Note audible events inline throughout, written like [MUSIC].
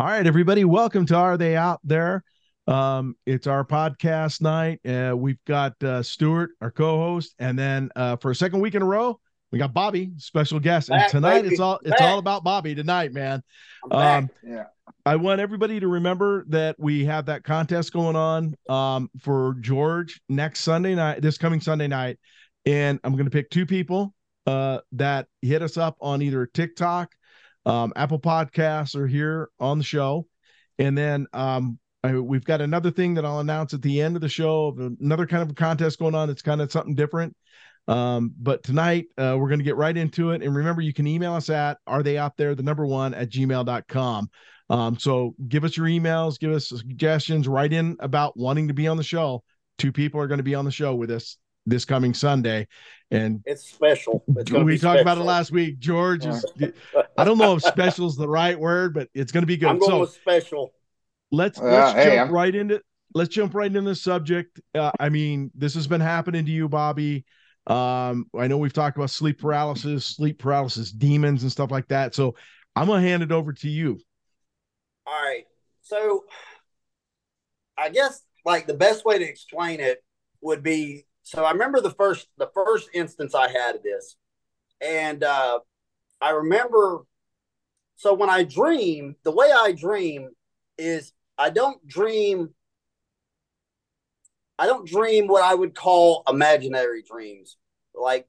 All right, everybody, welcome to Are They Out There? Um, it's our podcast night. Uh, we've got uh, Stuart, our co-host, and then uh, for a second week in a row, we got Bobby, special guest. And Back, tonight baby. it's all it's Back. all about Bobby tonight, man. I'm. Um, Yeah. I want everybody to remember that we have that contest going on um, for George next Sunday night, this coming Sunday night, and I'm going to pick two people uh, that hit us up on either TikTok, um, Apple Podcasts, are here on the show, and then um, I, we've got another thing that I'll announce at the end of the show. Another kind of a contest going on. It's kind of something different. Um, but tonight uh, we're going to get right into it. And remember, you can email us at are they out there, the number one at gmail.com. Um, so give us your emails, give us suggestions, write in about wanting to be on the show. Two people are going to be on the show with us this coming Sunday. And It's special. It's gonna we be talked about it last week. George is, I don't know if special is the right word, but it's going to be good. I'm going So with special. let's Uh, let's hey, jump I'm- right into let's jump right into the subject. Uh, I mean, this has been happening to you, Bobby. Um, I know we've talked about sleep paralysis, sleep paralysis demons, and stuff like that. So I'm gonna hand it over to you. All right. So I guess like the best way to explain it would be so I remember the first the first instance I had of this. And uh I remember so when I dream, the way I dream is I don't dream I don't dream what I would call imaginary dreams. Like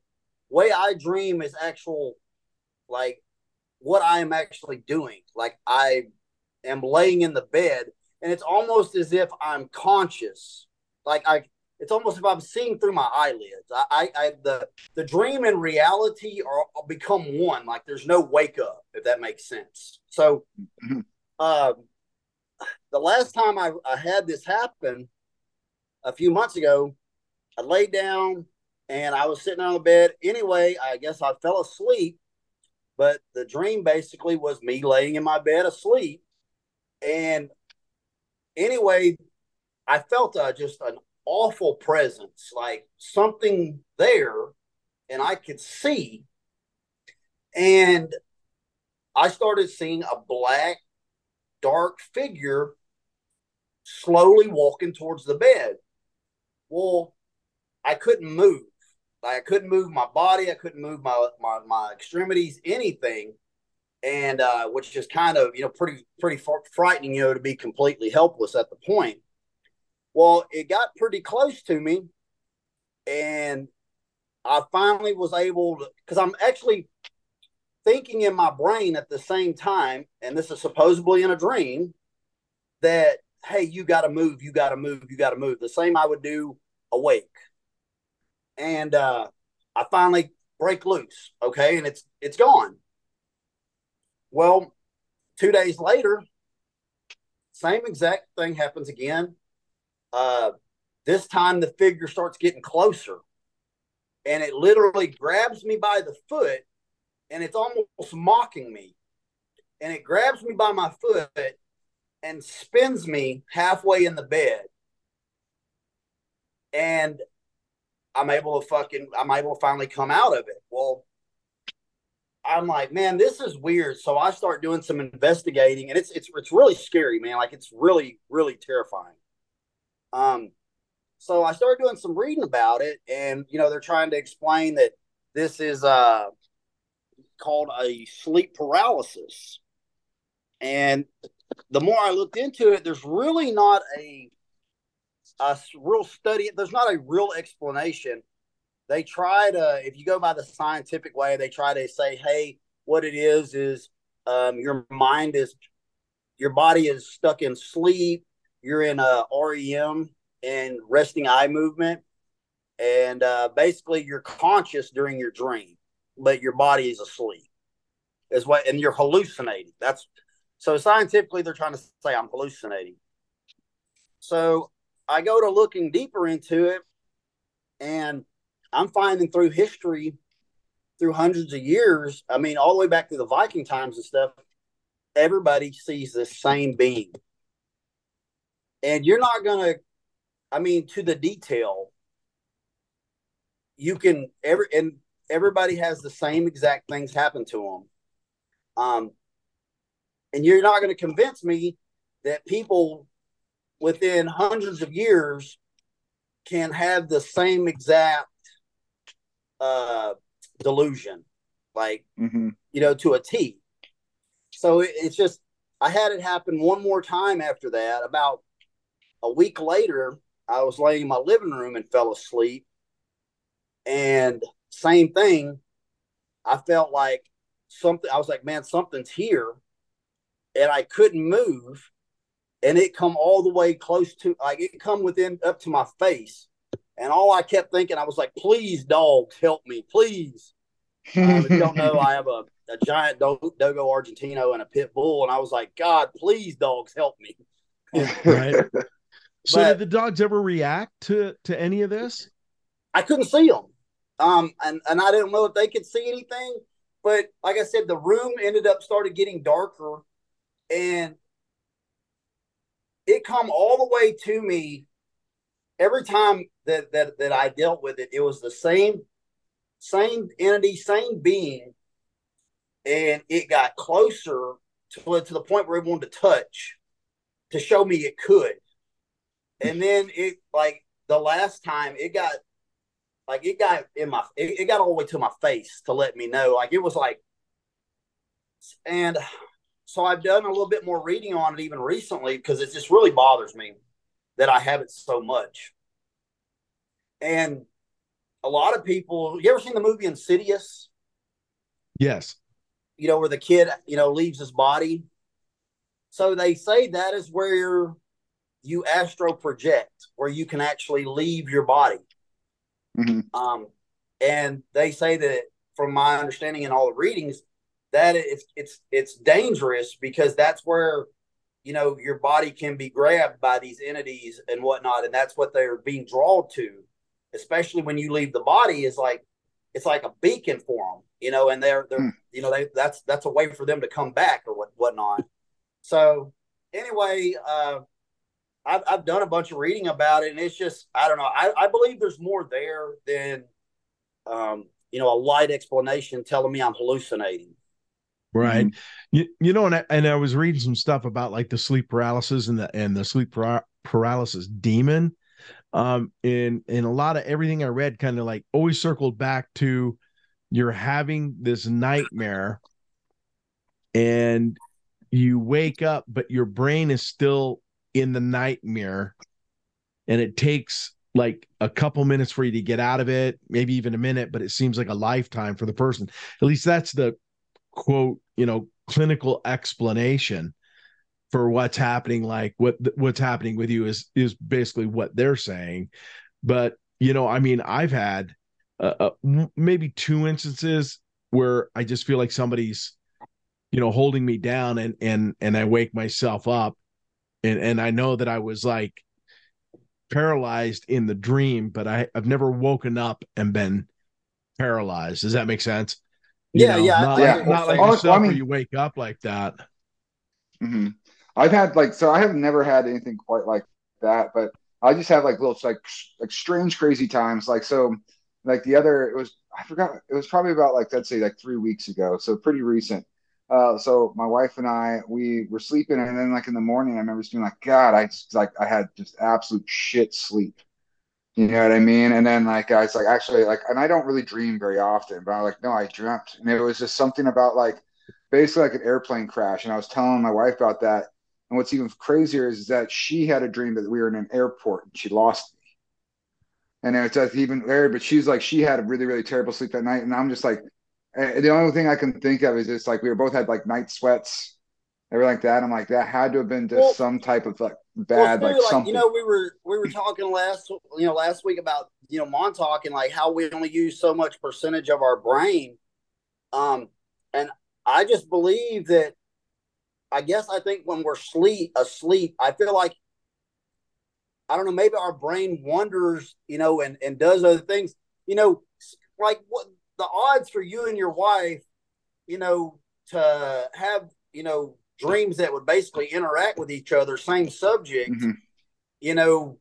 way I dream is actual like what I am actually doing. Like I am laying in the bed and it's almost as if I'm conscious. Like I it's almost if I'm seeing through my eyelids. I, I, I the the dream and reality are, become one. Like there's no wake up, if that makes sense. So Mhm. um the last time I, I had this happen a few months ago, I laid down and I was sitting on the bed. Anyway, I guess I fell asleep, but the dream basically was me laying in my bed asleep. And anyway, I felt uh, just an awful presence, like something there, and I could see. And I started seeing a black, dark figure slowly walking towards the bed. Well, I couldn't move. Like I couldn't move my body. I couldn't move my my, my extremities, anything. And uh, which is kind of you know pretty pretty fr- frightening, you know, to be completely helpless at the point. Well, it got pretty close to me, and I finally was able to because I'm actually thinking in my brain at the same time, and this is supposedly in a dream, that hey, you got to move, you got to move, you got to move. The same I would do awake, and uh, I finally break loose. Okay, and it's it's gone. Well, two days later, same exact thing happens again. Uh, this time the figure starts getting closer, and it literally grabs me by the foot, and it's almost mocking me, and it grabs me by my foot and spins me halfway in the bed. And I'm able to fucking, I'm able to finally come out of it. Well, I'm like, man, this is weird. So I start doing some investigating, and it's it's it's really scary, man. Like it's really really terrifying. Um, so I started doing some reading about it, and you know they're trying to explain that this is uh called a sleep paralysis, and the more I looked into it, there's really not a a real study. There's not a real explanation. They try to, if you go by the scientific way, they try to say, "Hey, what it is is um, your mind is, your body is stuck in sleep. You're in a REM and resting eye movement, and uh, basically you're conscious during your dream, but your body is asleep. Is what, and you're hallucinating. That's so scientifically, they're trying to say I'm hallucinating. So I go to looking deeper into it, and I'm finding through history, through hundreds of years, I mean, all the way back to the Viking times and stuff, everybody sees the same being. And you're not going to, I mean, to the detail, you can, every, and everybody has the same exact things happen to them. Um, and you're not going to convince me that people within hundreds of years can have the same exact uh, delusion, like Mm-hmm. you know, to a T. So it, it's just I had it happen one more time after that. About a week later, I was laying in my living room and fell asleep, and same thing. I felt like something. I was like, man, something's here, and I couldn't move, and it come all the way close to like it come within up to my face, and all I kept thinking, I was like, please, dogs, help me, please. Um, if you don't know, I have a, a giant do- Dogo Argentino and a pit bull, and I was like, God, please, dogs, help me. [LAUGHS] Right. So But- did the dogs ever react to to any of this? I couldn't see them, um, and and I didn't know if they could see anything. But like I said, the room ended up started getting darker, and it come all the way to me. Every time that that that I dealt with it, it was the same same entity, same being, and it got closer to to the point where it wanted to touch to show me it could. And then it like the last time it got like it got in my it, it got all the way to my face to let me know. Like it was like and so I've done a little bit more reading on it even recently because it just really bothers me that I have it so much. And a lot of people, you ever seen the movie Insidious? Yes. You know, where the kid, you know, leaves his body. So they say that is where you astro project, where you can actually leave your body. Mhm. Um, and they say that, from my understanding and all the readings, that it's it's it's dangerous because that's where you know your body can be grabbed by these entities and whatnot, and that's what they're being drawn to. Especially when you leave the body, is like it's like a beacon for them, you know, and they're they're Hmm. you know they that's that's a way for them to come back or what whatnot. So anyway, uh, I've I've done a bunch of reading about it, and it's just I don't know. I I believe there's more there than um you know a light explanation telling me I'm hallucinating. Right. You, you know, and I, and I was reading some stuff about like the sleep paralysis and the and the sleep para- paralysis demon. Um, and and a lot of everything I read kind of like always circled back to you're having this nightmare and you wake up, but your brain is still in the nightmare, and it takes like a couple minutes for you to get out of it, maybe even a minute, but it seems like a lifetime for the person. At least that's the quote you know clinical explanation for what's happening like what what's happening with you is is basically what they're saying but you know i mean i've had uh, uh, maybe two instances where i just feel like somebody's you know holding me down and and and i wake myself up and and i know that i was like paralyzed in the dream but i i've never woken up and been paralyzed does that make sense You Yeah, know, yeah, Not, I- like, yeah. not like yourself I mean- you wake up like that. hmm I've had like so I have never had anything quite like that, but I just have like little like like strange crazy times. Like so, like the other it was I forgot it was probably about like let's say like three weeks ago, so pretty recent. Uh, so my wife and I we were sleeping, and then like in the morning, I remember just being like, God, I just like I had just absolute shit sleep. You know what I mean? And then like I was like actually like, and I don't really dream very often, but I'm like, no, I dreamt, and it was just something about like basically like an airplane crash. And I was telling my wife about that. And what's even crazier is, that she had a dream that we were in an airport and she lost me. And it's even weird, but she's like, she had a really, really terrible sleep that night. And I'm just like, the only thing I can think of is just like we were both had like night sweats, everything like that. I'm like, that had to have been just Well- some type of like Well, bad, too, like, like something. you know, we were we were talking last you know last week about you know Montauk and like how we only use so much percentage of our brain. Um, and I just believe that. I guess I think when we're sleep asleep, I feel like I don't know. Maybe our brain wanders, you know, and and does other things. You know, like what the odds for you and your wife, you know, to have you know dreams that would basically interact with each other, same subject, Mhm. you know,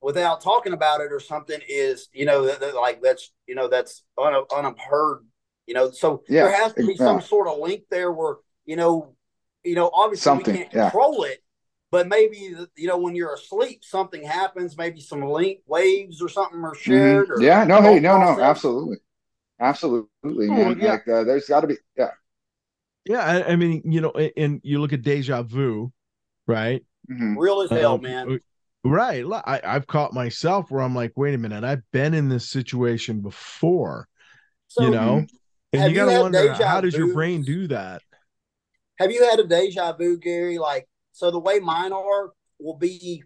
without talking about it or something is, you know, that, that, like that's, you know, that's un- unheard, you know. So Yeah, there has to be yeah. some sort of link there where, you know, you know, obviously Something, we can't yeah. control it, but maybe you know when you're asleep, something happens. Maybe some link waves or something are shared. Mhm. Or Yeah, no, hey, no, no, absolutely, absolutely, Oh, man. yeah. Like, uh, there's got to be, yeah. Yeah, I, I mean, you know, a- and you look at deja vu, right? Mhm. real as hell, Um, man. Right. I, I've caught myself where I'm like, wait a minute, I've been in this situation before, So, you know? And you you gotta wonder how does your brain do that? have you had a deja vu, Gary? Like, so the way mine are will be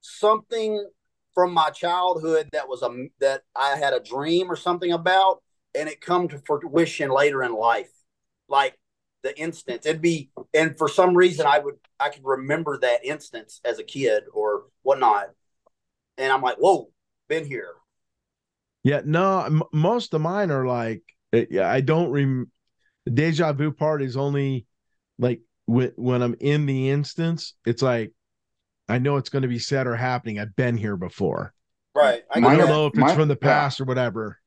something from my childhood that was a that I had a dream or something about, and it come to fruition later in life, like the instance. It'd be, and for some reason, I would I could remember that instance as a kid or whatnot, and I'm like, whoa, been here. Yeah, no, m- most of mine are like, eh, yeah, I don't rem. Deja vu part is only like when when I'm in the instance, it's like I know it's going to be said or happening. I've been here before. Right. I I don't know if it's mine- from the yeah. past or whatever.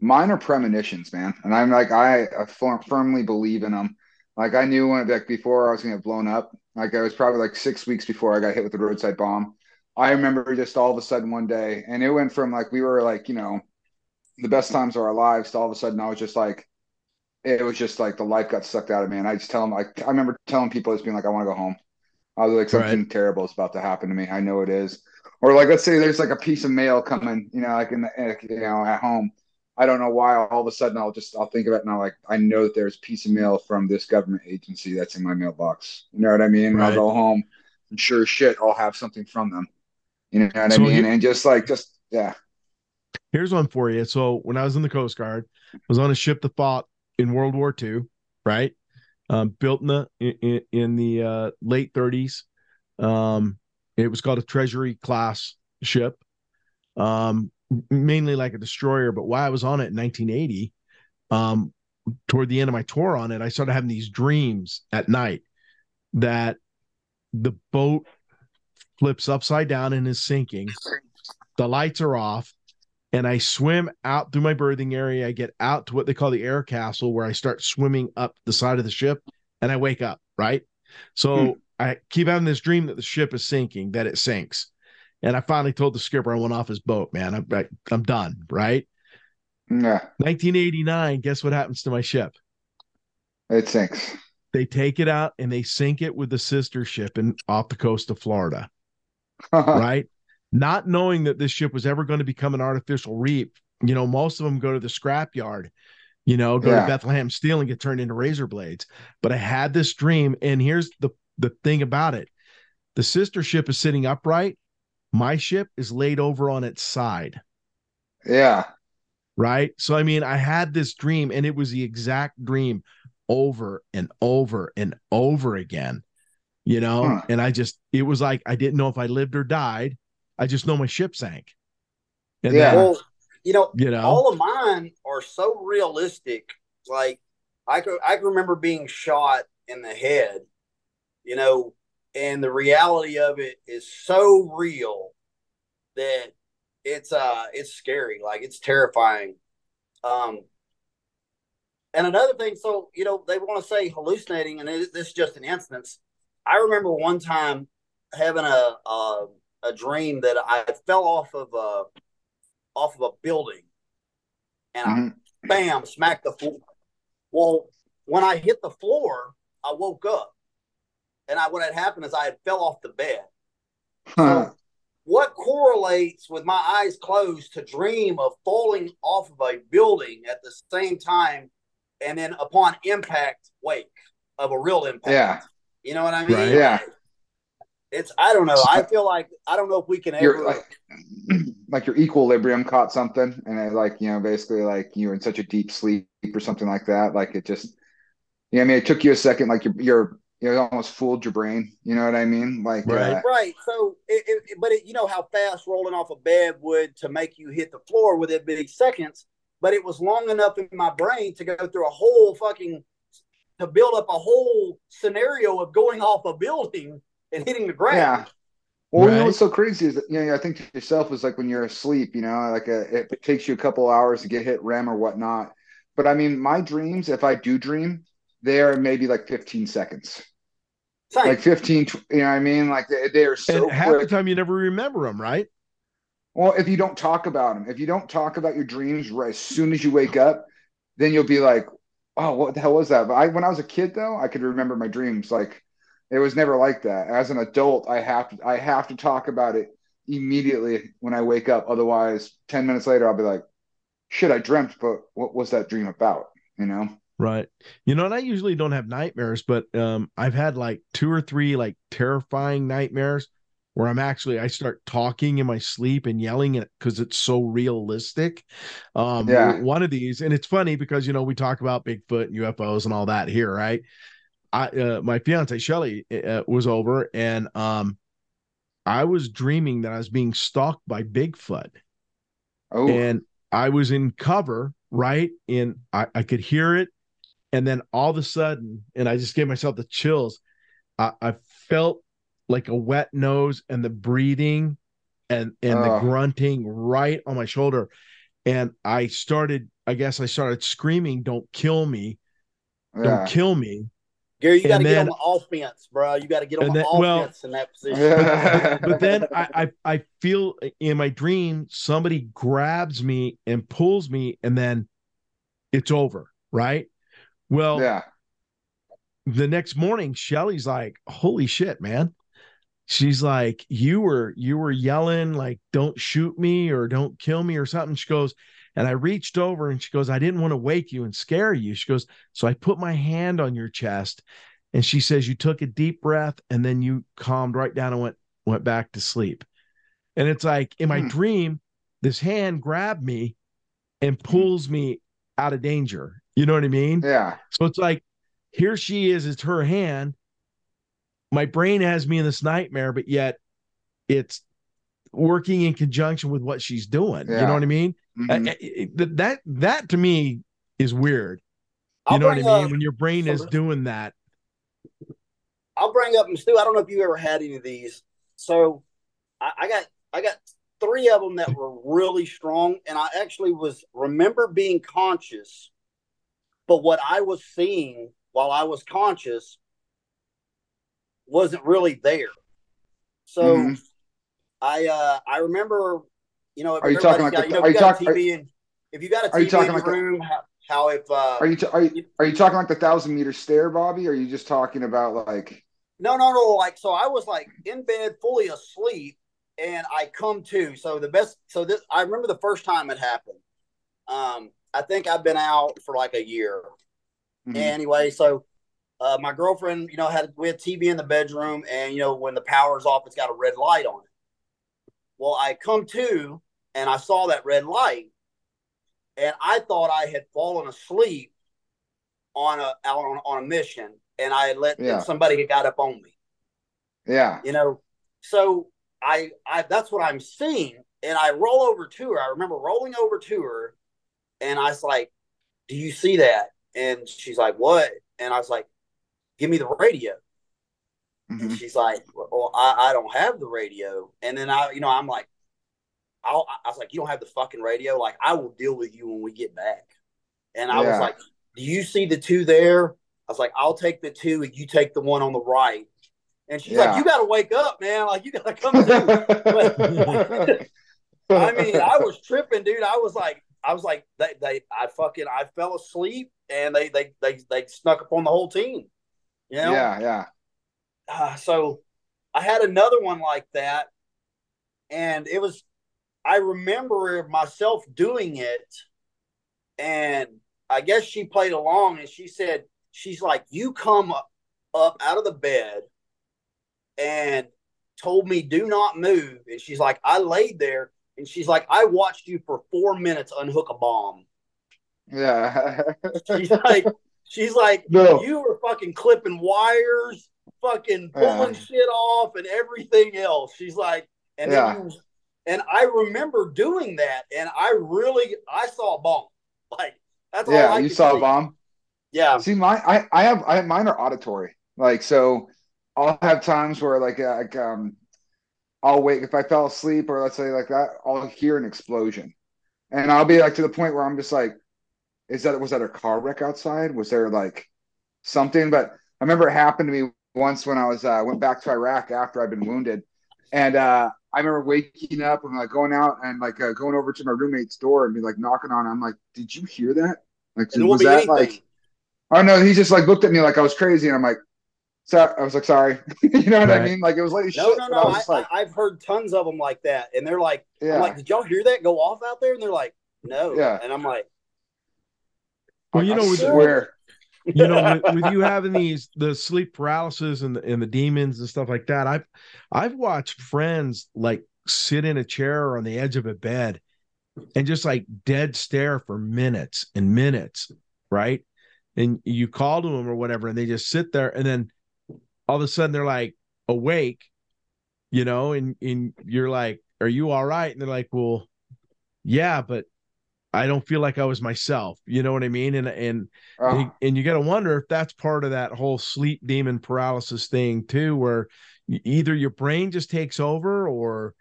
Minor premonitions, man, and I'm like, I, I fir- firmly believe in them. Like, I knew when, like, before I was gonna get blown up. Like, I was probably like six weeks before I got hit with the roadside bomb. I remember just all of a sudden one day, and it went from like we were like, you know, the best times of our lives to all of a sudden I was just like, it was just like the life got sucked out of me. And I just tell them, like, I remember telling people, just being like, I want to go home. I was like, something terrible is about to happen to me. I know it is. Or like, let's say there's like a piece of mail coming, you know, like in the, you know, at home. I don't know why. All of a sudden, I'll just I'll think of it and I'm like, I know that there's a piece of mail from this government agency that's in my mailbox. You know what I mean? And I'll go home and sure shit, I'll have something from them. You know what So I mean? here- and just like, just yeah, Here's one for you. So when I was in the Coast Guard, I was on a ship that fought in World War II, right? Um, built in the in, in the uh, late 30s. Um, it was called a Treasury class ship, um, mainly like a destroyer. But while I was on it in 1980, um, toward the end of my tour on it, I started having these dreams at night that the boat flips upside down and is sinking. The lights are off and I swim out through my berthing area. I get out to what they call the air castle, where I start swimming up the side of the ship, and I wake up. Right, so Hmm. I keep having this dream that the ship is sinking, that it sinks, and I finally told the skipper I went off his boat. Man, I'm I, I'm done. Right, yeah, 1989. Guess what happens to my ship? it sinks. They take it out and they sink it with the sister ship in off the coast of Florida. [LAUGHS] Right? Not knowing that this ship was ever going to become an artificial reef. You know, most of them go to the scrapyard, you know, go Yeah. to Bethlehem Steel and get turned into razor blades. But I had this dream, and here's the the thing about it: the sister ship is sitting upright. My ship is laid over on its side, yeah. right? So I mean, I had this dream, and it was the exact dream over and over and over again. You know, Huh. and I just it was like I didn't know if I lived or died. I just know my ship sank. And Yeah. then, Well, you know, you know, all of mine are so realistic. Like I could I can remember being shot in the head, you know, and the reality of it is so real that it's uh it's scary, like it's terrifying. Um and another thing, so you know, they want to say hallucinating, and it, this is just an instance. I remember one time having a a, a dream that I fell off of a off of a building, and I Mhm. bam, smacked the floor. Well, when I hit the floor, I woke up, and I what had happened is I had fell off the bed. Huh. So, what correlates with my eyes closed to dream of falling off of a building at the same time, and then upon impact, wake of a real impact? Yeah. You know what I mean? Right. Yeah. It's I don't know. I feel like I don't know if we can ever. You're like, [CLEARS THROAT] like your equilibrium caught something, and it like you know basically like you were in such a deep sleep or something like that. Like it just, yeah. I mean, it took you a second. Like your your you know, it almost fooled your brain. You know what I mean? Like Right. uh, Right. So, it, it, but it, you know how fast rolling off a bed would to make you hit the floor with it be seconds, but it was long enough in my brain to go through a whole fucking to build up a whole scenario of going off a building and hitting the ground. Yeah. Well, you know what's so crazy is that you know I think to yourself is like when you're asleep, you know, like a, it, it takes you a couple hours to get hit REM or whatnot. But I mean, my dreams, if I do dream, they are maybe like 15 seconds. Same. Like 15, you know what I mean? Like they, they are so and half the time you never remember them, right? Well, if you don't talk about them, if you don't talk about your dreams right as soon as you wake up, then you'll be like, "Oh, what the hell was that?" But I, when I was a kid, though, I could remember my dreams. Like it was never like that. As an adult, I have to, I have to talk about it immediately when I wake up. Otherwise, ten minutes later, I'll be like, "Shit, I dreamt, but what was that dream about?" You know? Right. You know, and I usually don't have nightmares, but um, I've had like two or three like terrifying nightmares where I'm actually I start talking in my sleep and yelling it because it's so realistic. Um, Yeah. one of these, and it's funny because you know we talk about Bigfoot and UFOs and all that here, right? I uh, my fiance Shelly uh, was over, and um, I was dreaming that I was being stalked by Bigfoot Oh, and I was in cover, right? And I, I could hear it. And then all of a sudden, and I just gave myself the chills. I, I felt like a wet nose and the breathing and and the Oh. grunting right on my shoulder. And I started, I guess I started screaming, Don't kill me, yeah. don't kill me. Gary, you got to get on the offense, bro. You got to get on the then- well- offense in that position. Yeah. But then I, I I feel in my dream somebody grabs me and pulls me, and then it's over, right? Well, yeah. the next morning shelly's like holy shit man she's like you were you were yelling like don't shoot me or don't kill me or something she goes and i reached over and she goes i didn't want to wake you and scare you she goes so i put my hand on your chest and she says you took a deep breath and then you calmed right down and went went back to sleep and it's like in my Hmm. dream this hand grabbed me and pulls me out of danger you know what i mean Yeah. so it's like, here she is, it's her hand. My brain has me in this nightmare, but yet it's working in conjunction with what she's doing. You know what I mean? Uh, it- that that to me is weird. You I'll know what I mean? up- when your brain is doing that. I'll bring up and Stu. I don't know if you ever had any of these. So I, I got I got three of them that were really strong, and I actually was remember being conscious, but what I was seeing while I was conscious wasn't really there. So Mhm. I uh I remember, you know, if Are you talking like got, the- you know, are if you are- and if you got a are you TV talking in your like the- room, how, how if uh Are you, t- are you are you talking like the thousand meter stare, Bobby? Or are you just talking about like No, no, no. Like, so I was like in bed, fully asleep, and I come to. So the best. So this, I remember the first time it happened. Um, I think I've been out for like a year. Mhm. Anyway, so uh, my girlfriend, you know, had we had TV in the bedroom, and you know, when the power's off, it's got a red light on it. Well, I come to, and I saw that red light, and I thought I had fallen asleep on a on, on a mission, and I had let Yeah. and somebody had got up on me. Yeah, you know so I, I that's what i'm seeing and i roll over to her. I remember rolling over to her and i was like do you see that? And she's like what? And i was like give me the radio. And Mhm. she's like well I, I don't have the radio. And then i you know i'm like I'll, i was like you don't have the fucking radio like i will deal with you when we get back and i was like do you see the two there i was like i'll take the two and you take the one on the right and she's Yeah. like you gotta wake up man like you gotta come to [LAUGHS] I mean, I was tripping, dude. I was like, I was like, they, they, I fucking, I fell asleep, and they, they, they, they snuck up on the whole team. You know. yeah, yeah. Uh, so, I had another one like that, and it was, I remember myself doing it, and I guess she played along, and she said, she's like, you come up, up out of the bed, and told me do not move, and she's like, I laid there. And she's like, I watched you for four minutes unhook a bomb. Yeah. She's like, [LAUGHS] she's like, No. you were fucking clipping wires, fucking pulling Yeah. shit off, and everything else. She's like, and Yeah. then you, and I remember doing that, and I really, I saw a bomb. [LAUGHS] Like that's all yeah, I you saw see. a bomb. Yeah, See, my I, I have I mine are auditory. Like so, I'll have times where like uh, like um, I'll wake if I fell asleep or let's say like that, I'll hear an explosion, and I'll be like to the point where I'm just like, is that was that a car wreck outside? Was there like, something. But I remember it happened to me once when I was uh, went back to Iraq after I'd been wounded, and uh, I remember waking up and like going out and like uh, going over to my roommate's door and be like knocking on. I'm like, "Did you hear that? Like, was that anything. like?" Oh no, he just like looked at me like I was crazy, and I'm like, so I was like, sorry. [LAUGHS] you know what right. I mean? Like it was like no, shit, no, no. I, like, I, have heard tons of them like that, and they're like, yeah. I'm like, did y'all hear that go off out there? And they're like, no. Yeah. And I'm like, well, you know, with, swear. You know, with, with, you having these the sleep paralysis and the, and the demons and stuff like that, I've I've watched friends like sit in a chair on the edge of a bed and just like dead stare for minutes and minutes, right? And you call to them or whatever, and they just sit there, and then all of a sudden they're like awake, you know, and and you're like, "Are you all right?" And they're like, "Well, yeah, but I don't feel like I was myself." You know what I mean? And and oh. and you got to wonder if that's part of that whole sleep demon paralysis thing too, where either your brain just takes over or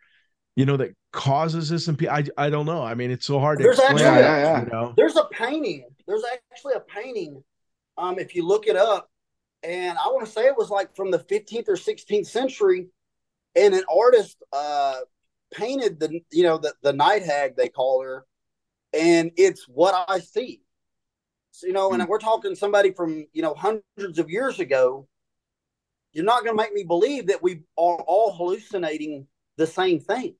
you know that causes this and I, I don't know i mean it's so hard to explain actually yeah, yeah. You know? there's a painting there's actually a painting um if you look it up and I want to say it was like from the 15th or 16th century, and an artist uh, painted the you know the the night hag they call her, and it's what I see. So, you know, and mm. we're talking somebody from you know hundreds of years ago. You're not going to make me believe that we are all hallucinating the same thing.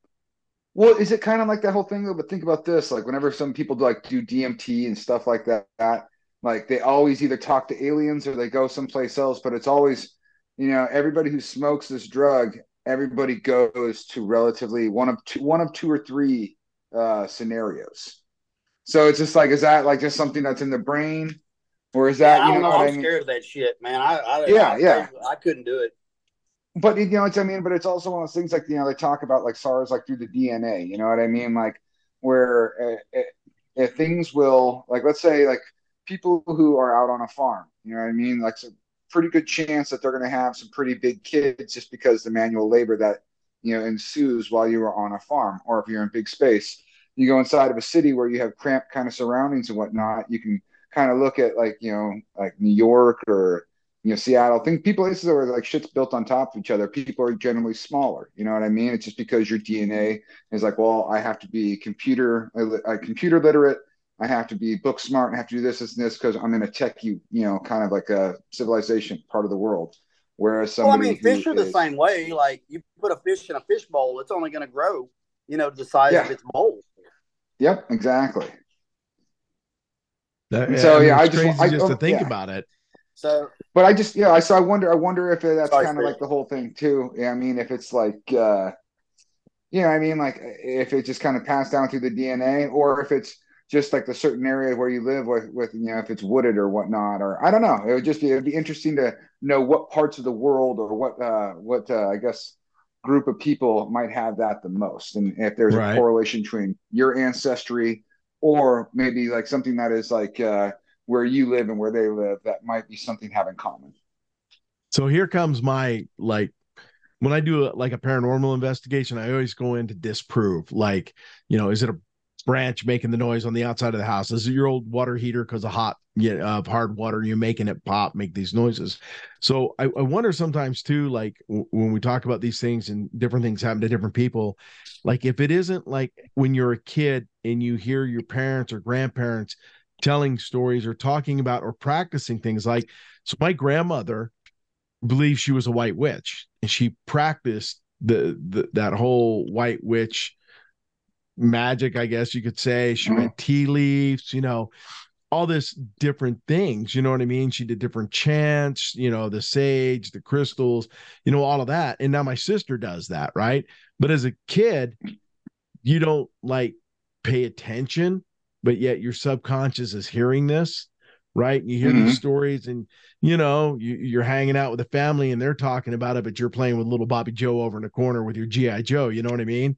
Well, is it kind of like that whole thing though? But think about this: like whenever some people do, like do DMT and stuff like that, like they always either talk to aliens or they go someplace else, but it's always, you know, everybody who smokes this drug, everybody goes to relatively one of two, one of two or three uh, scenarios. So it's just like, is that like just something that's in the brain, or is that? Yeah, don't know. know I'm I mean? scared of that shit, man. I, I yeah, I, yeah. I, I couldn't do it but you know what I mean. But it's also one of those things like you know they talk about like SARS like through the DNA. You know what I mean? Like where uh, uh, things will like let's say like people who are out on a farm. You know what I mean? Like a pretty good chance that they're going to have some pretty big kids just because the manual labor that you know ensues while you are on a farm, or if you're in big space. You go inside of a city where you have cramped kind of surroundings and whatnot. You can kind of look at like you know like New York or you know Seattle. Think people places where like shit's built on top of each other. People are generally smaller. You know what I mean? It's just because your DNA is like, well, I have to be computer uh, computer literate I have to be book smart and have to do this, this, and this because I'm in a tech, you, you know, kind of like a civilization part of the world. Whereas somebody well, I mean, fish are the is, same way. Like you put a fish in a fish bowl, it's only going to grow, you know, the size yeah. of its bowl. Yep, exactly. That, so I mean, yeah, I just I, just oh, to think yeah. about it. So, but I just yeah, I so I wonder I wonder if that's kind of like the whole thing too. Yeah, I mean, if it's like, uh you know, I mean, like if it just kind of passed down through the DNA, or if it's just like the certain area where you live with, with you know if it's wooded or whatnot or I don't know. It would just be it'd be interesting to know what parts of the world or what uh, what uh, I guess group of people might have that the most, and if there's right. a correlation between your ancestry or maybe like something that is like uh, where you live and where they live that might be something have in common. So here comes my like when I do a, like a paranormal investigation, I always go in to disprove. Like, you know, is it a branch making the noise on the outside of the house. This is your old water heater because of hot, yeah, uh, hard water. You're making it pop, make these noises. So I, I wonder sometimes too, like w- when we talk about these things and different things happen to different people, like if it isn't like when you're a kid and you hear your parents or grandparents telling stories or talking about or practicing things like, so my grandmother believed she was a white witch and she practiced the, the that whole white witch magic, I guess you could say. She mm-hmm. read tea leaves, you know, all this different things. You know what I mean? She did different chants, you know, the sage, the crystals, you know, all of that. And now my sister does that, right? But as a kid, you don't like pay attention, but yet your subconscious is hearing this, right? You hear mm-hmm. these stories and you know, you, you're hanging out with the family and they're talking about it, but you're playing with little Bobby Joe over in the corner with your GI Joe. You know what I mean?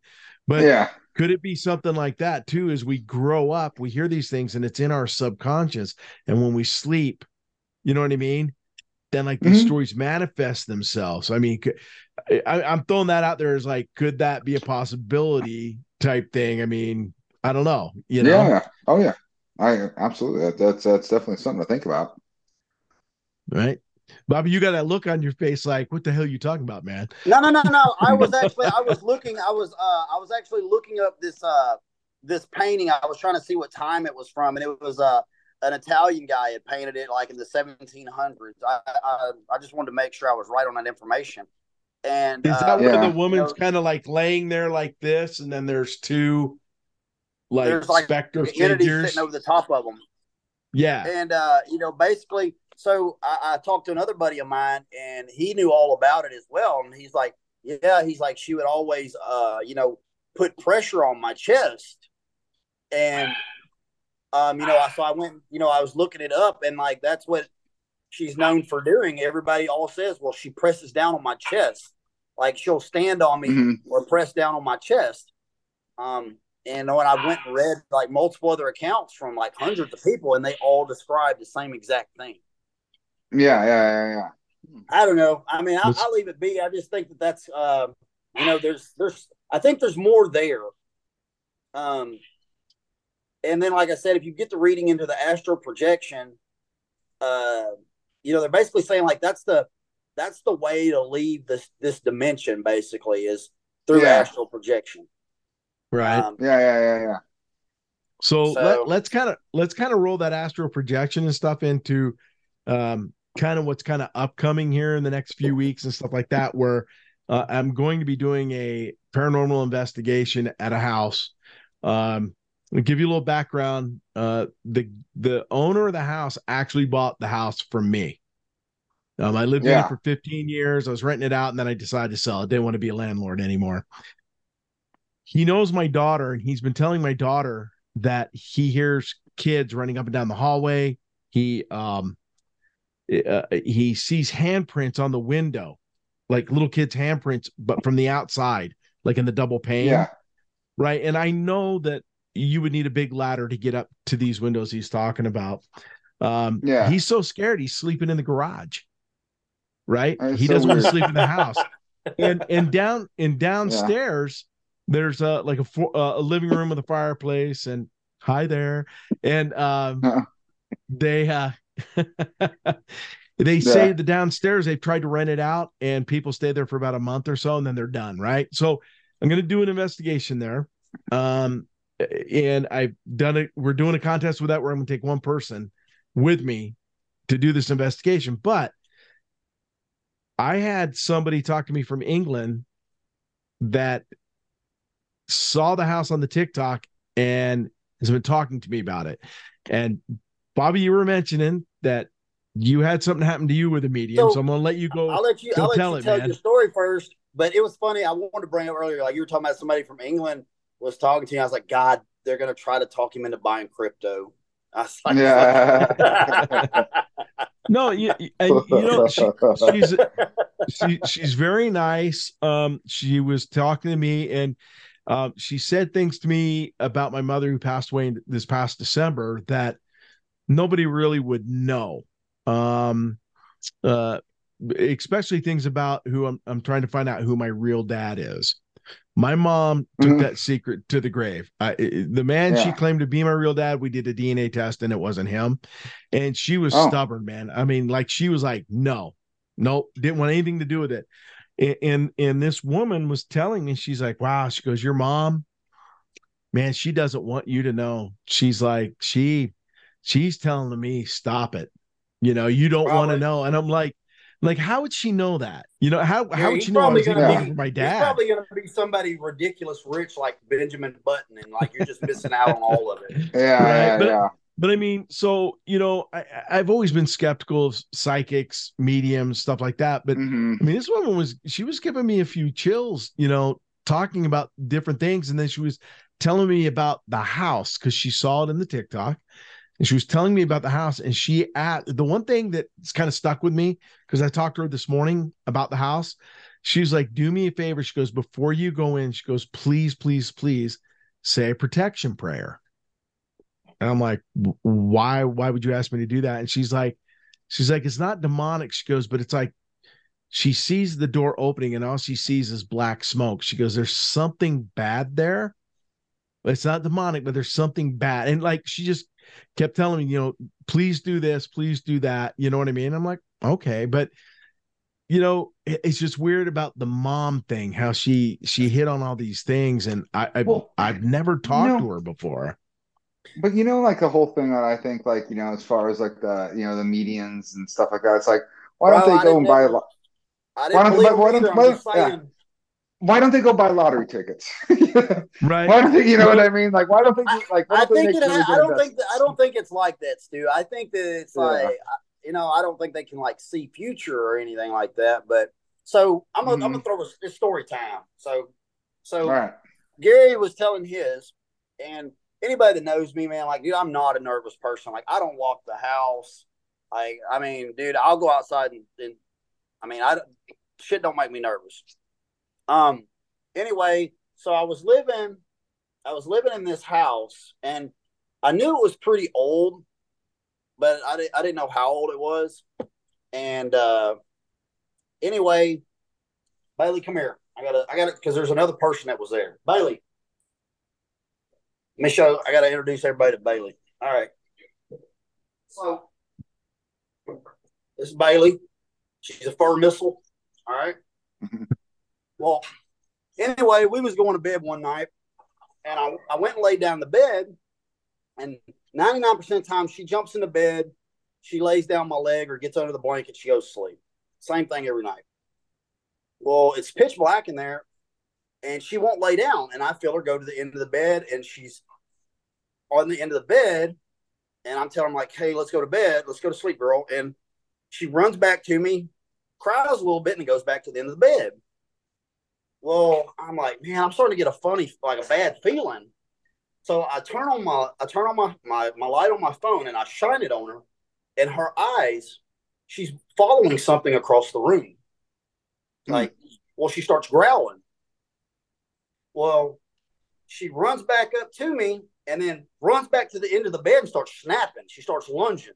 But yeah, could it be something like that too? As we grow up, we hear these things and it's in our subconscious. And when we sleep, you know what I mean? Then like these mm-hmm. stories manifest themselves. I mean, I, I'm throwing that out there as like, could that be a possibility type thing? I mean, I don't know. You know? Yeah. Oh yeah. I absolutely. That, that's that's definitely something to think about. Right. Bobby, you got that look on your face like, what the hell are you talking about, man? No, no, no, no. I was [LAUGHS] actually I was looking, I was uh I was actually looking up this uh this painting. I was trying to see what time it was from, and it was uh an Italian guy had painted it like in the 1700s. I, I, I just wanted to make sure I was right on that information. And is that uh, where Yeah. the woman's kind of like laying there like this, and then there's two like, There's, like, specter figures? sitting over the top of them. yeah. And uh, you know, basically, so I, I talked to another buddy of mine, and he knew all about it as well. And he's like, "Yeah," he's like, "She would always, uh, you know, put pressure on my chest." And um, you know, I so I went, you know, I was looking it up, and like that's what she's known for doing. Everybody all says, "Well, she presses down on my chest." Like she'll stand on me Mhm. or press down on my chest. Um, and when I went and read like multiple other accounts from like hundreds of people, and they all described the same exact thing. Yeah, yeah, yeah, yeah. I don't know. I mean, I, Let's- I'll leave it be. I just think that that's, uh, you know, there's, there's, I think there's more there. Um, and then, like I said, if you get the reading into the astral projection, uh, you know, they're basically saying like that's the, that's the way to leave this this dimension. Basically, is through Yeah. astral projection. Right. Um, Yeah, yeah, yeah, yeah. So, So- let, let's kind of let's kind of roll that astral projection and stuff into um, kind of what's kind of upcoming here in the next few weeks and stuff like that. Where uh, I'm going to be doing a paranormal investigation at a house. Um, I'll give you a little background. Uh, the the owner of the house actually bought the house from me. Um, I lived in it for 15 years. I was renting it out, and then I decided to sell it. Didn't want to be a landlord anymore. He knows my daughter, and he's been telling my daughter that he hears kids running up and down the hallway. He um uh, he sees handprints on the window, like little kids' handprints, but from the outside, like in the double pane. Yeah. Right. And I know that you would need a big ladder to get up to these windows he's talking about. Um, Yeah. he's so scared he's sleeping in the garage. Right. That's he so doesn't want to sleep in the house. [LAUGHS] And and down and downstairs, there's a like a fo- uh, a living room with a fireplace and hi there. And um Uh-uh. they uh [LAUGHS] they say Yeah. the downstairs they've tried to rent it out and people stay there for about a month or so and then they're done right? So i'm going to do an investigation there. Um and i've done it we're doing a contest with that where i'm going to take one person with me to do this investigation. But i had somebody talk to me from england that saw the house on the tiktok and has been talking to me about it. And Bobby, you were mentioning that you had something happen to you with a medium, so, So, I'm gonna let you go. I'll let you. I'll let tell you it, tell man. your story first. But it was funny. I wanted to bring up earlier, like you were talking about somebody from England was talking to you. I was like, God, they're gonna try to talk him into buying crypto. I was like, Yeah. [LAUGHS] no, you, you- you know she, she's she, she's very nice. Um, she was talking to me, and um, she said things to me about my mother who passed away in- this past December that nobody really would know. Um, uh, especially things about who I'm. I'm trying to find out who my real dad is. My mom took Mhm. that secret to the grave. I, the man she claimed to be my real dad, we did a DNA test and it wasn't him. And she was Oh. stubborn, man. I mean, like she was like, no, nope, didn't want anything to do with it. And, and and this woman was telling me, she's like, wow, she goes, your mom, man, she doesn't want you to know. She's like, she, she's telling me, stop it. You know, you don't want to know. And I'm like, like, how would she know that? You know, how how would he's she know I probably was even gonna looking be- for my He's dad? probably gonna be somebody ridiculous rich like Benjamin Button, and like you're just missing out on all of it. [LAUGHS] Yeah, Right, yeah, but- yeah. But I mean, so you know, I, I've always been skeptical of psychics, mediums, stuff like that. But hmm I mean, this woman was she was giving me a few chills, you know, talking about different things, and then she was telling me about the house because she saw it in the TikTok, and she was telling me about the house. And she at the one thing that's kind of stuck with me because I talked to her this morning about the house. She's like, "Do me a favor." She goes, "Before you go in, she goes, please, please, please, say a protection prayer." And I'm like, "Why? Why would you ask me to do that?" And she's like, "She's like, it's not demonic." She goes, "But it's like." she sees the door opening and all she sees is black smoke. She goes, There's something bad there. It's not demonic, but there's something bad. And like she just kept telling me, you know, please do this, please do that. You know what I mean? I'm like, okay, but you know, it's just weird about the mom thing, how she she hit on all these things, and I, I well, I've never talked you know, to her before. But you know, like the whole thing that I think, like you know, as far as like the you know the medians and stuff like that, it's like why don't they go and buy a lot? I didn't why don't, why don't, why don't, yeah. Why don't they go buy lottery tickets? [LAUGHS] right. Why don't they, you know what I mean? Like, why don't they like? I, think it, I don't think that, I don't think it's like that, Stu. I think that it's yeah. like you know, I don't think they can like see future or anything like that. But so I'm gonna, mm-hmm. I'm gonna throw a, a story time. So, so right. Gary was telling his, and anybody that knows me, man, like, dude, I'm not a nervous person. Like, I don't walk the house. Like, I mean, dude, I'll go outside and, and I mean, I shit don't make me nervous. Um. Anyway, so I was living, I was living in this house, and I knew it was pretty old but I, I didn't know how old it was. And uh, anyway, Bailey, come here. I gotta, I gotta, because there's another person that was there. Bailey, show. I gotta introduce everybody to Bailey. All right. So this is Bailey. She's a fur missile. All right. Well, anyway, we was going to bed one night, and I, I went and laid down the bed, and 99% of the time, she jumps in the bed, she lays down my leg or gets under the blanket, she goes to sleep. Same thing every night. Well, it's pitch black in there, and she won't lay down. And I feel her go to the end of the bed, and she's on the end of the bed. And I'm telling her, like, hey, let's go to bed. Let's go to sleep, girl. And she runs back to me, cries a little bit, and goes back to the end of the bed. Well, I'm like, man, I'm starting to get a funny, like a bad feeling. So I turn on my I turn on my, my my light on my phone and I shine it on her, and her eyes, she's following something across the room. Mm. Like, well, she starts growling. Well, she runs back up to me and then runs back to the end of the bed and starts snapping. She starts lunging.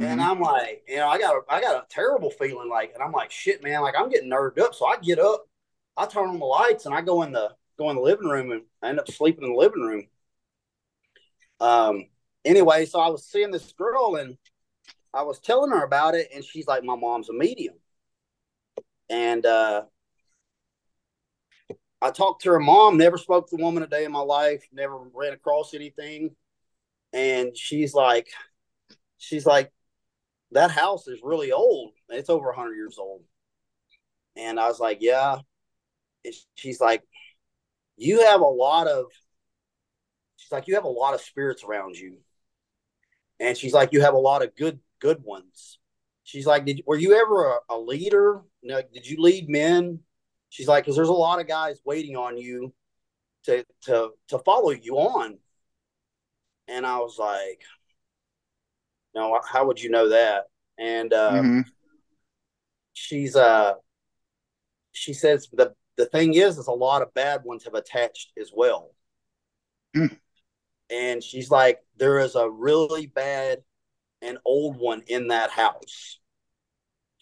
Mm-hmm. And I'm like, you know, I got a, I got a terrible feeling like, and I'm like, shit, man, like I'm getting nerved up. So I get up, I turn on the lights, and I go in the go in the living room and I end up sleeping in the living room. Um, anyway, so I was seeing this girl and I was telling her about it, and she's like, My mom's a medium. And uh, I talked to her mom, never spoke to the woman a day in my life, never ran across anything. And she's like, She's like, that house is really old. It's over 100 years old. And I was like, Yeah. she's like, you have a lot of she's like you have a lot of spirits around you and she's like you have a lot of good good ones she's like did were you ever a, a leader did you lead men she's like because there's a lot of guys waiting on you to to to follow you on and i was like no how would you know that and uh, mm-hmm. she's uh she says the the thing is, is a lot of bad ones have attached as well. Mm. And she's like, there is a really bad and old one in that house.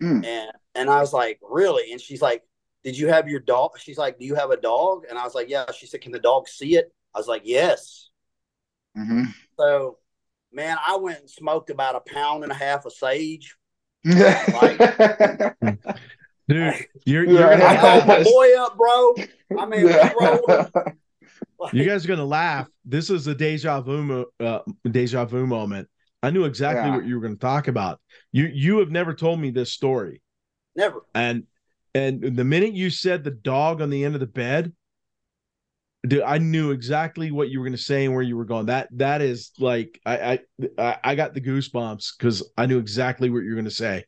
Mm. And and I was like, really? And she's like, did you have your dog? She's like, do you have a dog? And I was like, yeah. She said, can the dog see it? I was like, yes. Mm-hmm. So, man, I went and smoked about a pound and a half of sage. like, [LAUGHS] Dude, you're, you're gonna I my boy up, bro. I mean, yeah. [LAUGHS] you guys are gonna laugh. This is a deja vu, uh, deja vu moment. I knew exactly yeah. what you were going to talk about. You you have never told me this story. Never. And and the minute you said the dog on the end of the bed, dude, I knew exactly what you were going to say and where you were going. That that is like I I I got the goosebumps because I knew exactly what you were going to say.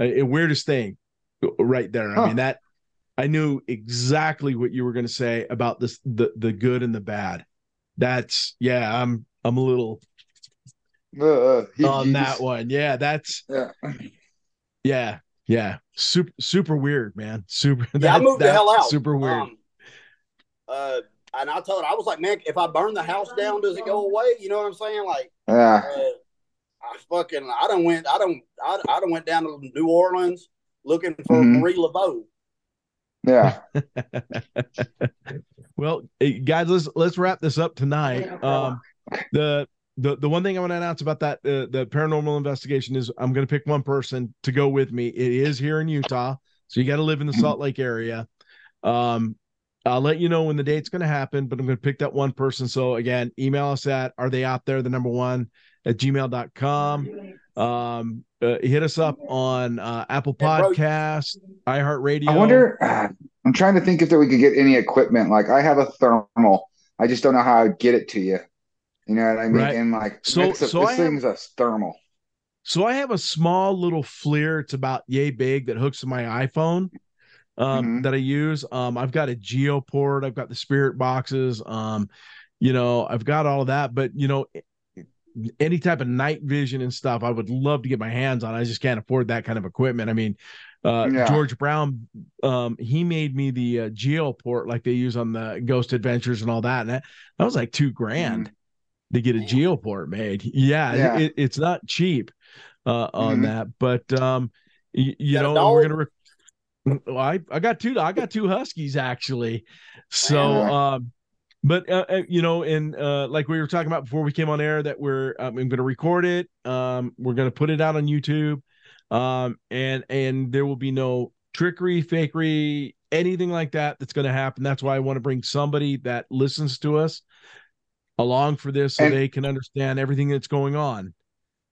Uh, weirdest thing right there. Huh. I mean that I knew exactly what you were going to say about this the the good and the bad. That's yeah, I'm I'm a little uh, he, on that one. Yeah, that's yeah. Yeah. Yeah. Super super weird, man. Super yeah, that, I moved the hell out. Super weird. Um, uh and I told her I was like, man, if I burn the house down, does it go away? You know what I'm saying? Like, yeah. Uh, I fucking I don't went I don't I, I don't went down to New Orleans looking for mm-hmm. Marie Laveau. Yeah. [LAUGHS] well, guys, let's let's wrap this up tonight. Um, the the the one thing I want to announce about that uh, the paranormal investigation is I'm going to pick one person to go with me. It is here in Utah, so you got to live in the Salt Lake area. Um, I'll let you know when the date's going to happen, but I'm going to pick that one person. So again, email us at are they out there the number one at gmail.com. Um, uh, hit us up on uh, Apple Podcast, iHeartRadio. I wonder. Uh, [SIGHS] I'm trying to think if that we could get any equipment. Like I have a thermal. I just don't know how I'd get it to you. You know what I mean? Right. And like, So- a, so this I have- thing's a thermal. So I have a small little FLIR. It's about yay big that hooks to my iPhone um, Mhm. that I use. Um, I've got a Geoport. I've got the Spirit boxes. Um, you know, I've got all of that. But you know, any type of night vision and stuff, I would love to get my hands on. I just can't afford that kind of equipment. I mean, uh, Yeah. George Brown, um, he made me the uh, Geoport like they use on the Ghost Adventures and all that, and that, that was like two grand to get a. Geoport made. Yeah, Yeah. It, it's not cheap uh, on Mhm. that, but um, y- you know, we're gonna. Re- well, I I got two I got two huskies actually, so Wow. um, but uh, uh, you know, and uh, like we were talking about before we came on air, that we're um, I'm going to record it. Um, we're going to put it out on YouTube, um, and and there will be no trickery, fakery, anything like that that's going to happen. That's why I want to bring somebody that listens to us along for this, so And- they can understand everything that's going on.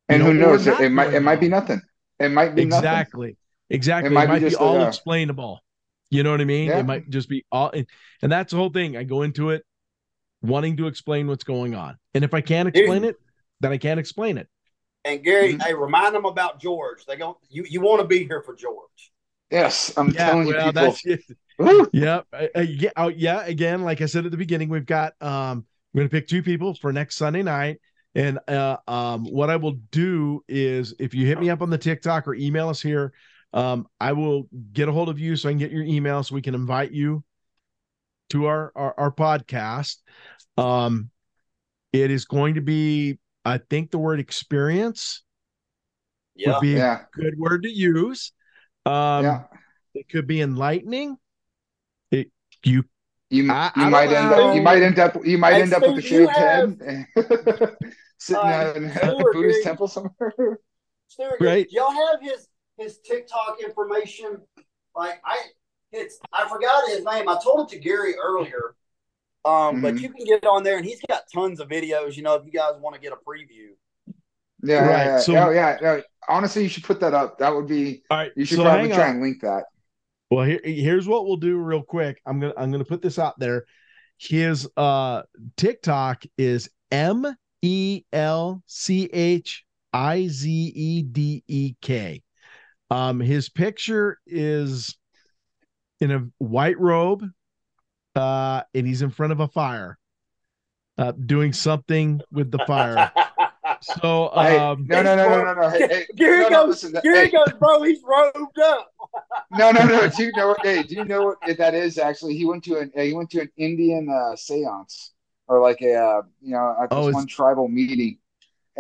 And You who know, or knows? It, might it might be nothing. It might be nothing. Exactly. Exactly. It might might, be be, just a- all uh, explainable. You know what I mean? Yeah. It might just be all, and, and that's the whole thing. I go into it wanting to explain what's going on. And if I can't explain it, then I can't explain it. And Gary, Mhm. hey, remind them about George. They don't. You you want to be here for George? Yes, I'm Yeah. telling you, Well, people. that's it. Woo! yeah. uh, uh, yeah. Oh, yeah. Again, like I said at the beginning, we've got, um, I'm going to pick two people for next Sunday night. And uh, um, what I will do is if you hit me up on the TikTok or email us here, um, I will get a hold of you so I can get your email so we can invite you to our our, our podcast. Um, it is going to be, I think, the word experience Yeah. would be Yeah, a good word to use. Um, yeah. it could be enlightening. It you You you I might end up you might end up you might Hey, end up with a Steve, you shaved head, [LAUGHS] sitting Uh, in a Buddhist temple somewhere. Stuart, [LAUGHS] Right. y'all have his his TikTok information? Like I, it's I forgot his name. I told it to Gary earlier. Um, but Mhm. you can get on there, and he's got tons of videos. You know, if you guys want to get a preview. Yeah, Right, yeah, yeah. so- oh yeah. No, honestly, you should put that up. That would be. all right. You should so probably try on. and link that. Well, here, here's what we'll do real quick. I'm gonna I'm gonna put this out there. His uh TikTok is M E L C H I Z E D E K. Um, his picture is in a white robe, uh, and he's in front of a fire, uh, doing something with the fire. [LAUGHS] So, Hey, um, no, no, no, no, no, no. Hey, hey, Gary no, no, goes. listen, Gary hey, goes, bro. He's robed up. no, no, no. Do you know what? Hey, do you know what that is? Actually, he went to an he went to an Indian uh, séance or like a uh, you know at this Oh, it's- one tribal meeting,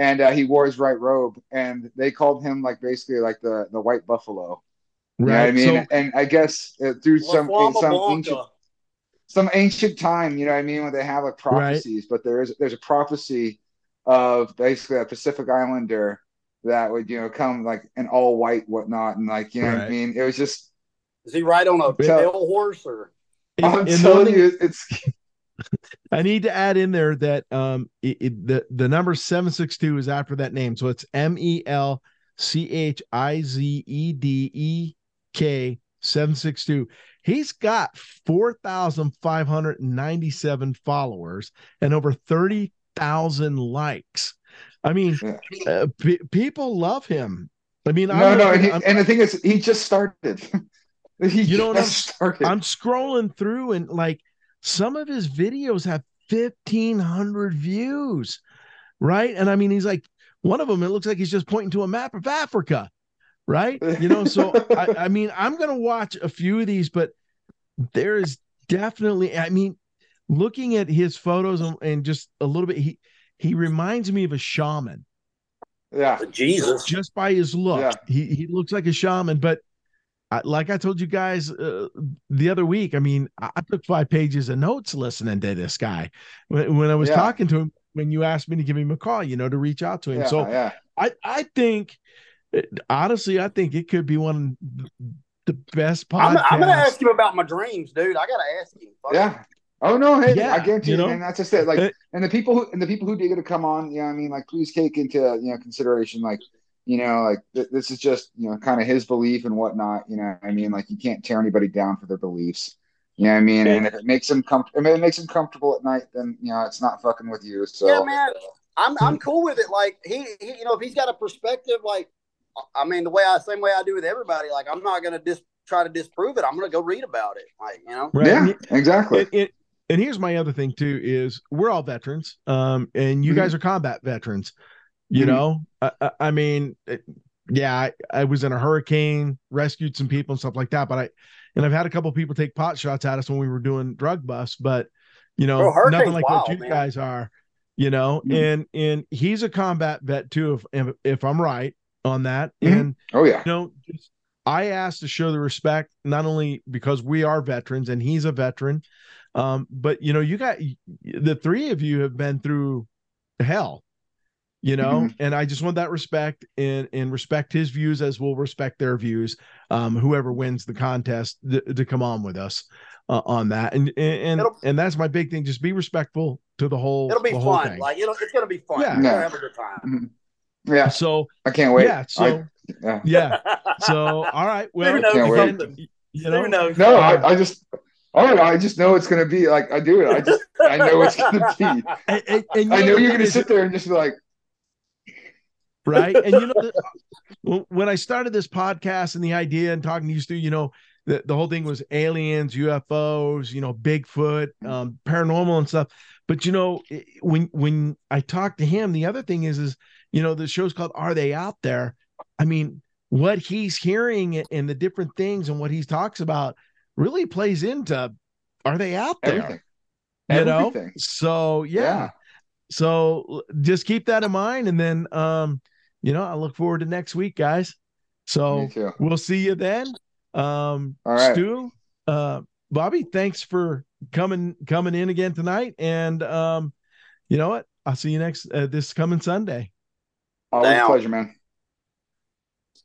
and uh, he wore his right robe, and they called him like basically like the the white buffalo. You know what I right. mean, So, and I guess uh, through some some ancient some ancient time, you know what I mean, when they have like prophecies, but there is there's a prophecy of basically a Pacific Islander that would you know come like an all white whatnot, and like you know what I mean. It was just Is he right on a Yeah. pale horse or? I'm and telling thing- you, it's [LAUGHS] I need to add in there that um it, it- the the number 762 is after that name. So it's M E L C H I Z E D E K 762. He's got 4,597 followers and over 30,000 likes. I mean, Yeah. uh, pe- people love him. I mean, no, I'm no, he, I'm- and the thing is, he just started. [LAUGHS] he You know what just started. I'm scrolling through and like some of his videos have 1500 views, right? And I mean, he's like one of them, it looks like he's just pointing to a map of Africa, right? You know, so I, [LAUGHS] I mean, I'm going to watch a few of these, but there is definitely, I mean, looking at his photos and, and just a little bit, he, he reminds me of a shaman yeah, Jesus. just by his look. Yeah. He he looks like a shaman, but I, like I told you guys uh, the other week, I mean, I, I took five pages of notes listening to this guy when, when I was Yeah. talking to him. when you asked me to give him a call, you know, to reach out to him. Yeah, so yeah. I I think honestly, I think it could be one of the best I'm, podcasts. I'm gonna ask him about my dreams, dude. I gotta ask him. Fuck. Yeah. Oh no, hey, Yeah, I guarantee you you, know? man. That's just it. Like, Uh, and the people who and the people who did get to come on, you know, what I mean, like, please take into you know consideration, like, you know, like th- this is just you know kind of his belief and whatnot. You know, what I mean, like, you can't tear anybody down for their beliefs. You know what I mean? And if it makes him comfortable, if it makes him comfortable at night, then you know it's not fucking with you. So Yeah, man. I'm I'm [LAUGHS] cool with it. Like he, he, you know, if he's got a perspective, like I mean, the way I same way I do with everybody. Like I'm not gonna dis try to disprove it. I'm gonna go read about it. Like you know. Right. yeah, exactly. And, and, and here's my other thing too is we're all veterans, um, and you Mhm. guys are combat veterans. You Mhm. know, I, I, I mean, it- yeah, I, I was in a hurricane, rescued some people and stuff like that. But I, and I've had a couple people take pot shots at us when we were doing drug busts. But you know, Bro, nothing like wild, what you man. guys are. You know, Mhm. and and he's a combat vet too, if if, if I'm right on that. Mhm. And oh yeah, you know, just I asked to show the respect, not only because we are veterans and he's a veteran, um, but you know, you got the three of you have been through hell, you know, and I just want that respect and and respect his views as we'll respect their views. Um, whoever wins the contest th- to come on with us uh, on that, and and and, It'll- and that's my big thing. Just be respectful to the whole. It'll be the whole fun. thing. Like it'll, it's gonna be fun. Yeah. We're Yeah. gonna have a good time. yeah. so I can't wait. yeah, so I- yeah. yeah, [LAUGHS] so all right, well, Who knows Can't wait. you know, Who knows? No, I, I just, oh, I just know it's gonna be like I do it. I just, I know it's gonna be. [LAUGHS] and, and, and I know you're gonna sit there and just be like, right? And you know, when- when I started this podcast and the idea and talking to you, Stu, you know, the, the whole thing was aliens, UFOs, you know, Bigfoot, um, paranormal and stuff. But you know, when when I talked to him, the other thing is, is you know, the show's called "Are They Out There?" I mean, what he's hearing and the different things and what he talks about really plays into "Are they out there?" everything. You know, Everything. so yeah. Yeah. So just keep that in mind, and then um, you know, I look forward to next week, guys. So we'll see you then. Um, All right. Stu, uh, Bobby, thanks for coming coming in again tonight, and um, you know what? I'll see you next uh, this coming Sunday. Always a pleasure, man.